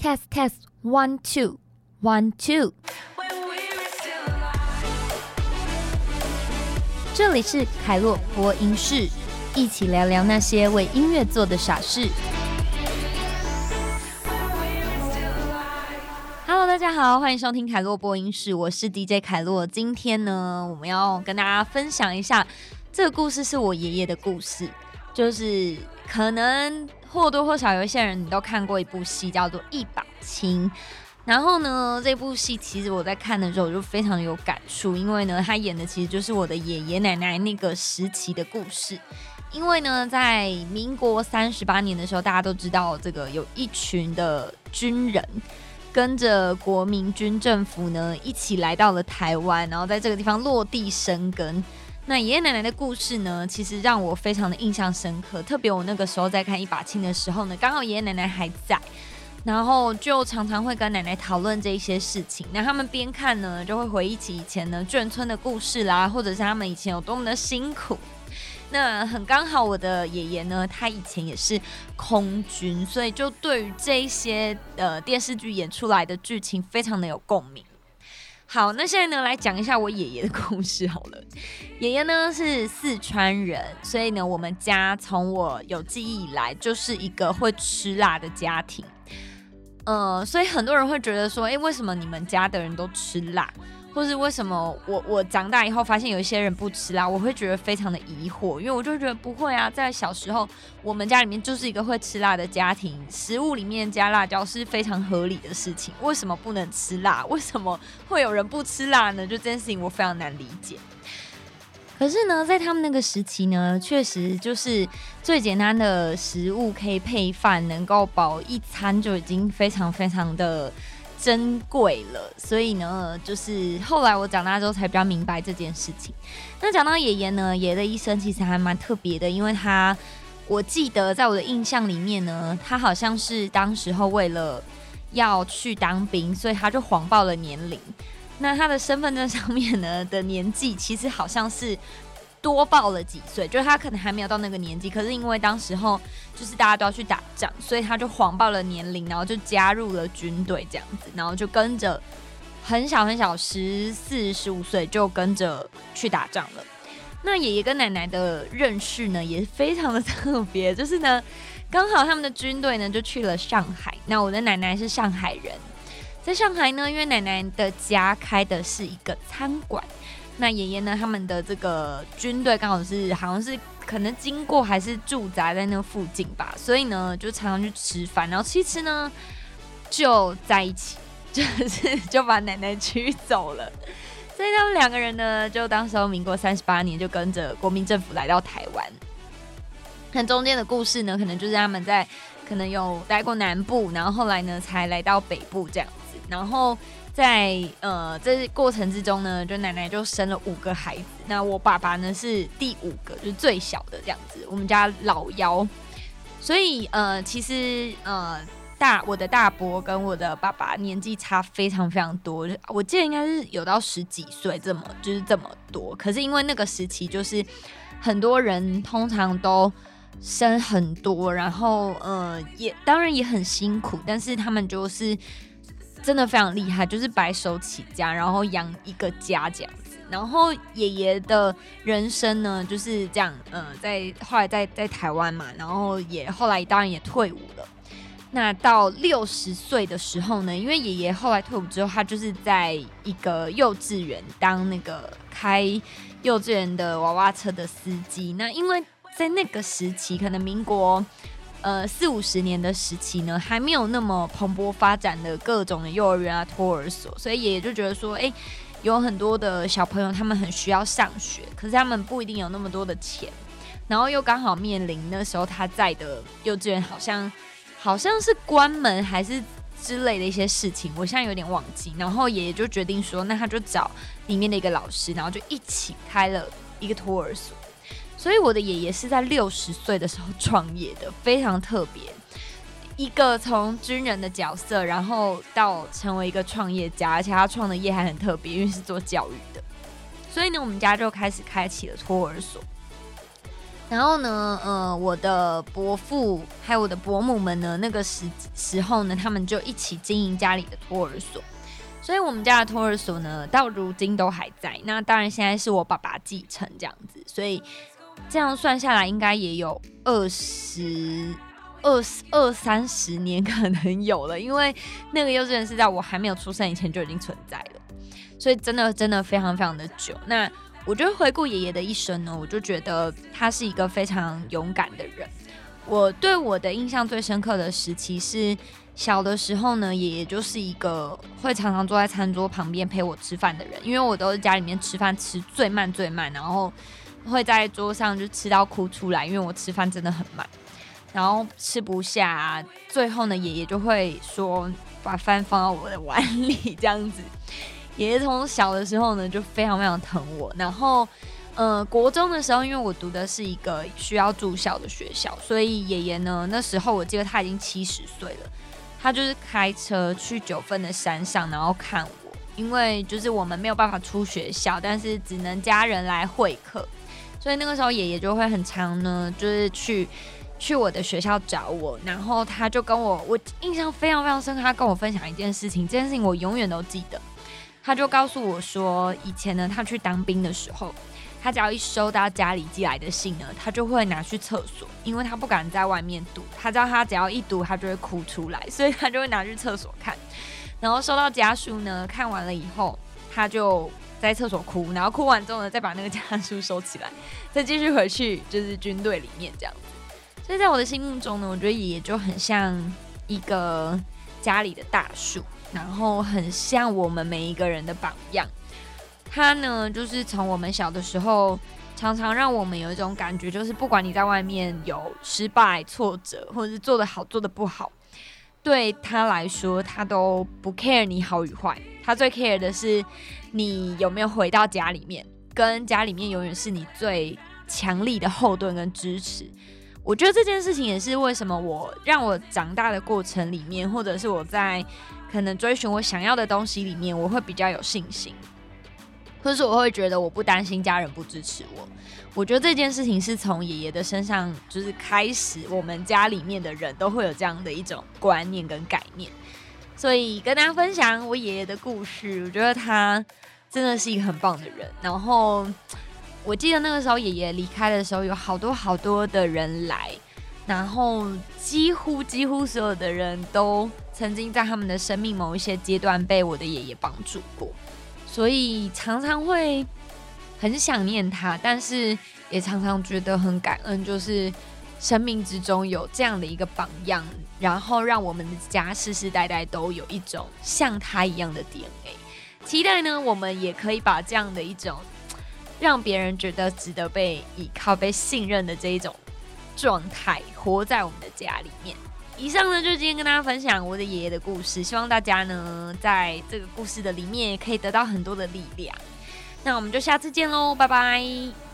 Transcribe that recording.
Test test one two one two。这里是凯洛播音室，一起聊聊那些为音乐做的傻事。Hello，大家好，欢迎收听凯洛播音室，我是 DJ 凯洛。今天呢，我们要跟大家分享一下这个故事，是我爷爷的故事，就是可能。或多或少有一些人，你都看过一部戏，叫做《一把青》。然后呢，这部戏其实我在看的时候我就非常有感触，因为呢，他演的其实就是我的爷爷奶奶那个时期的故事。因为呢，在民国三十八年的时候，大家都知道这个有一群的军人跟着国民军政府呢一起来到了台湾，然后在这个地方落地生根。那爷爷奶奶的故事呢，其实让我非常的印象深刻。特别我那个时候在看《一把青》的时候呢，刚好爷爷奶奶还在，然后就常常会跟奶奶讨论这一些事情。那他们边看呢，就会回忆起以前呢眷村的故事啦，或者是他们以前有多么的辛苦。那很刚好，我的爷爷呢，他以前也是空军，所以就对于这一些呃电视剧演出来的剧情，非常的有共鸣。好，那现在呢，来讲一下我爷爷的故事好了。爷爷呢是四川人，所以呢，我们家从我有记忆以来就是一个会吃辣的家庭。呃，所以很多人会觉得说，哎，为什么你们家的人都吃辣？或是为什么我我长大以后发现有一些人不吃辣，我会觉得非常的疑惑，因为我就觉得不会啊，在小时候我们家里面就是一个会吃辣的家庭，食物里面加辣椒是非常合理的事情，为什么不能吃辣？为什么会有人不吃辣呢？就这件事情我非常难理解。可是呢，在他们那个时期呢，确实就是最简单的食物可以配饭，能够饱一餐就已经非常非常的。珍贵了，所以呢，就是后来我长大之后才比较明白这件事情。那讲到爷爷呢，爷爷的一生其实还蛮特别的，因为他，我记得在我的印象里面呢，他好像是当时候为了要去当兵，所以他就谎报了年龄。那他的身份证上面呢的年纪，其实好像是。多报了几岁，就是他可能还没有到那个年纪，可是因为当时候就是大家都要去打仗，所以他就谎报了年龄，然后就加入了军队这样子，然后就跟着很小很小，十四十五岁就跟着去打仗了。那爷爷跟奶奶的认识呢，也非常的特别，就是呢，刚好他们的军队呢就去了上海，那我的奶奶是上海人，在上海呢，因为奶奶的家开的是一个餐馆。那爷爷呢？他们的这个军队刚好是，好像是可能经过还是驻扎在那附近吧，所以呢，就常常去吃饭，然后其实呢就在一起，就是就把奶奶娶走了。所以他们两个人呢，就当时候民国三十八年就跟着国民政府来到台湾。那中间的故事呢，可能就是他们在可能有待过南部，然后后来呢才来到北部这样，然后。在呃，这过程之中呢，就奶奶就生了五个孩子，那我爸爸呢是第五个，就是最小的这样子。我们家老幺，所以呃，其实呃，大我的大伯跟我的爸爸年纪差非常非常多，我记得应该是有到十几岁这么就是这么多。可是因为那个时期就是很多人通常都生很多，然后呃，也当然也很辛苦，但是他们就是。真的非常厉害，就是白手起家，然后养一个家这样子。然后爷爷的人生呢，就是这样，呃，在后来在在台湾嘛，然后也后来当然也退伍了。那到六十岁的时候呢，因为爷爷后来退伍之后，他就是在一个幼稚园当那个开幼稚园的娃娃车的司机。那因为在那个时期，可能民国。呃，四五十年的时期呢，还没有那么蓬勃发展的各种的幼儿园啊、托儿所，所以爷爷就觉得说，哎，有很多的小朋友他们很需要上学，可是他们不一定有那么多的钱，然后又刚好面临那时候他在的幼稚园好像好像是关门还是之类的一些事情，我现在有点忘记。然后爷爷就决定说，那他就找里面的一个老师，然后就一起开了一个托儿所。所以我的爷爷是在六十岁的时候创业的，非常特别。一个从军人的角色，然后到成为一个创业家，而且他创的业还很特别，因为是做教育的。所以呢，我们家就开始开启了托儿所。然后呢，呃，我的伯父还有我的伯母们呢，那个时时候呢，他们就一起经营家里的托儿所，所以我们家的托儿所呢，到如今都还在。那当然，现在是我爸爸继承这样子，所以这样算下来，应该也有二十二二三十年可能有了，因为那个幼稚园是在我还没有出生以前就已经存在了，所以真的真的非常非常的久。那我觉得回顾爷爷的一生呢，我就觉得他是一个非常勇敢的人。我对我的印象最深刻的时期是小的时候呢，爷爷就是一个会常常坐在餐桌旁边陪我吃饭的人，因为我都是家里面吃饭吃最慢最慢，然后会在桌上就吃到哭出来，因为我吃饭真的很慢，然后吃不下，最后呢，爷爷就会说把饭放到我的碗里这样子。爷爷从小的时候呢，就非常非常疼我。然后，呃，国中的时候，因为我读的是一个需要住校的学校，所以爷爷呢，那时候我记得他已经七十岁了。他就是开车去九份的山上，然后看我，因为就是我们没有办法出学校，但是只能家人来会客，所以那个时候爷爷就会很常呢，就是去去我的学校找我。然后他就跟我，我印象非常非常深刻，他跟我分享一件事情，这件事情我永远都记得。他就告诉我说，以前呢，他去当兵的时候，他只要一收到家里寄来的信呢，他就会拿去厕所，因为他不敢在外面读，他知道他只要一读，他就会哭出来，所以他就会拿去厕所看。然后收到家书呢，看完了以后，他就在厕所哭，然后哭完之后呢，再把那个家书收起来，再继续回去就是军队里面这样子。所以在我的心目中呢，我觉得爷爷就很像一个家里的大树。然后很像我们每一个人的榜样，他呢，就是从我们小的时候，常常让我们有一种感觉，就是不管你在外面有失败、挫折，或者是做的好、做的不好，对他来说，他都不 care 你好与坏，他最 care 的是你有没有回到家里面，跟家里面永远是你最强力的后盾跟支持。我觉得这件事情也是为什么我让我长大的过程里面，或者是我在。可能追寻我想要的东西里面，我会比较有信心，或是我会觉得我不担心家人不支持我。我觉得这件事情是从爷爷的身上就是开始，我们家里面的人都会有这样的一种观念跟概念。所以跟大家分享我爷爷的故事，我觉得他真的是一个很棒的人。然后我记得那个时候爷爷离开的时候，有好多好多的人来。然后几乎几乎所有的人都曾经在他们的生命某一些阶段被我的爷爷帮助过，所以常常会很想念他，但是也常常觉得很感恩，就是生命之中有这样的一个榜样，然后让我们的家世世代代都有一种像他一样的 DNA。期待呢，我们也可以把这样的一种让别人觉得值得被依靠、被信任的这一种。状态活在我们的家里面。以上呢，就是今天跟大家分享我的爷爷的故事。希望大家呢，在这个故事的里面也可以得到很多的力量。那我们就下次见喽，拜拜。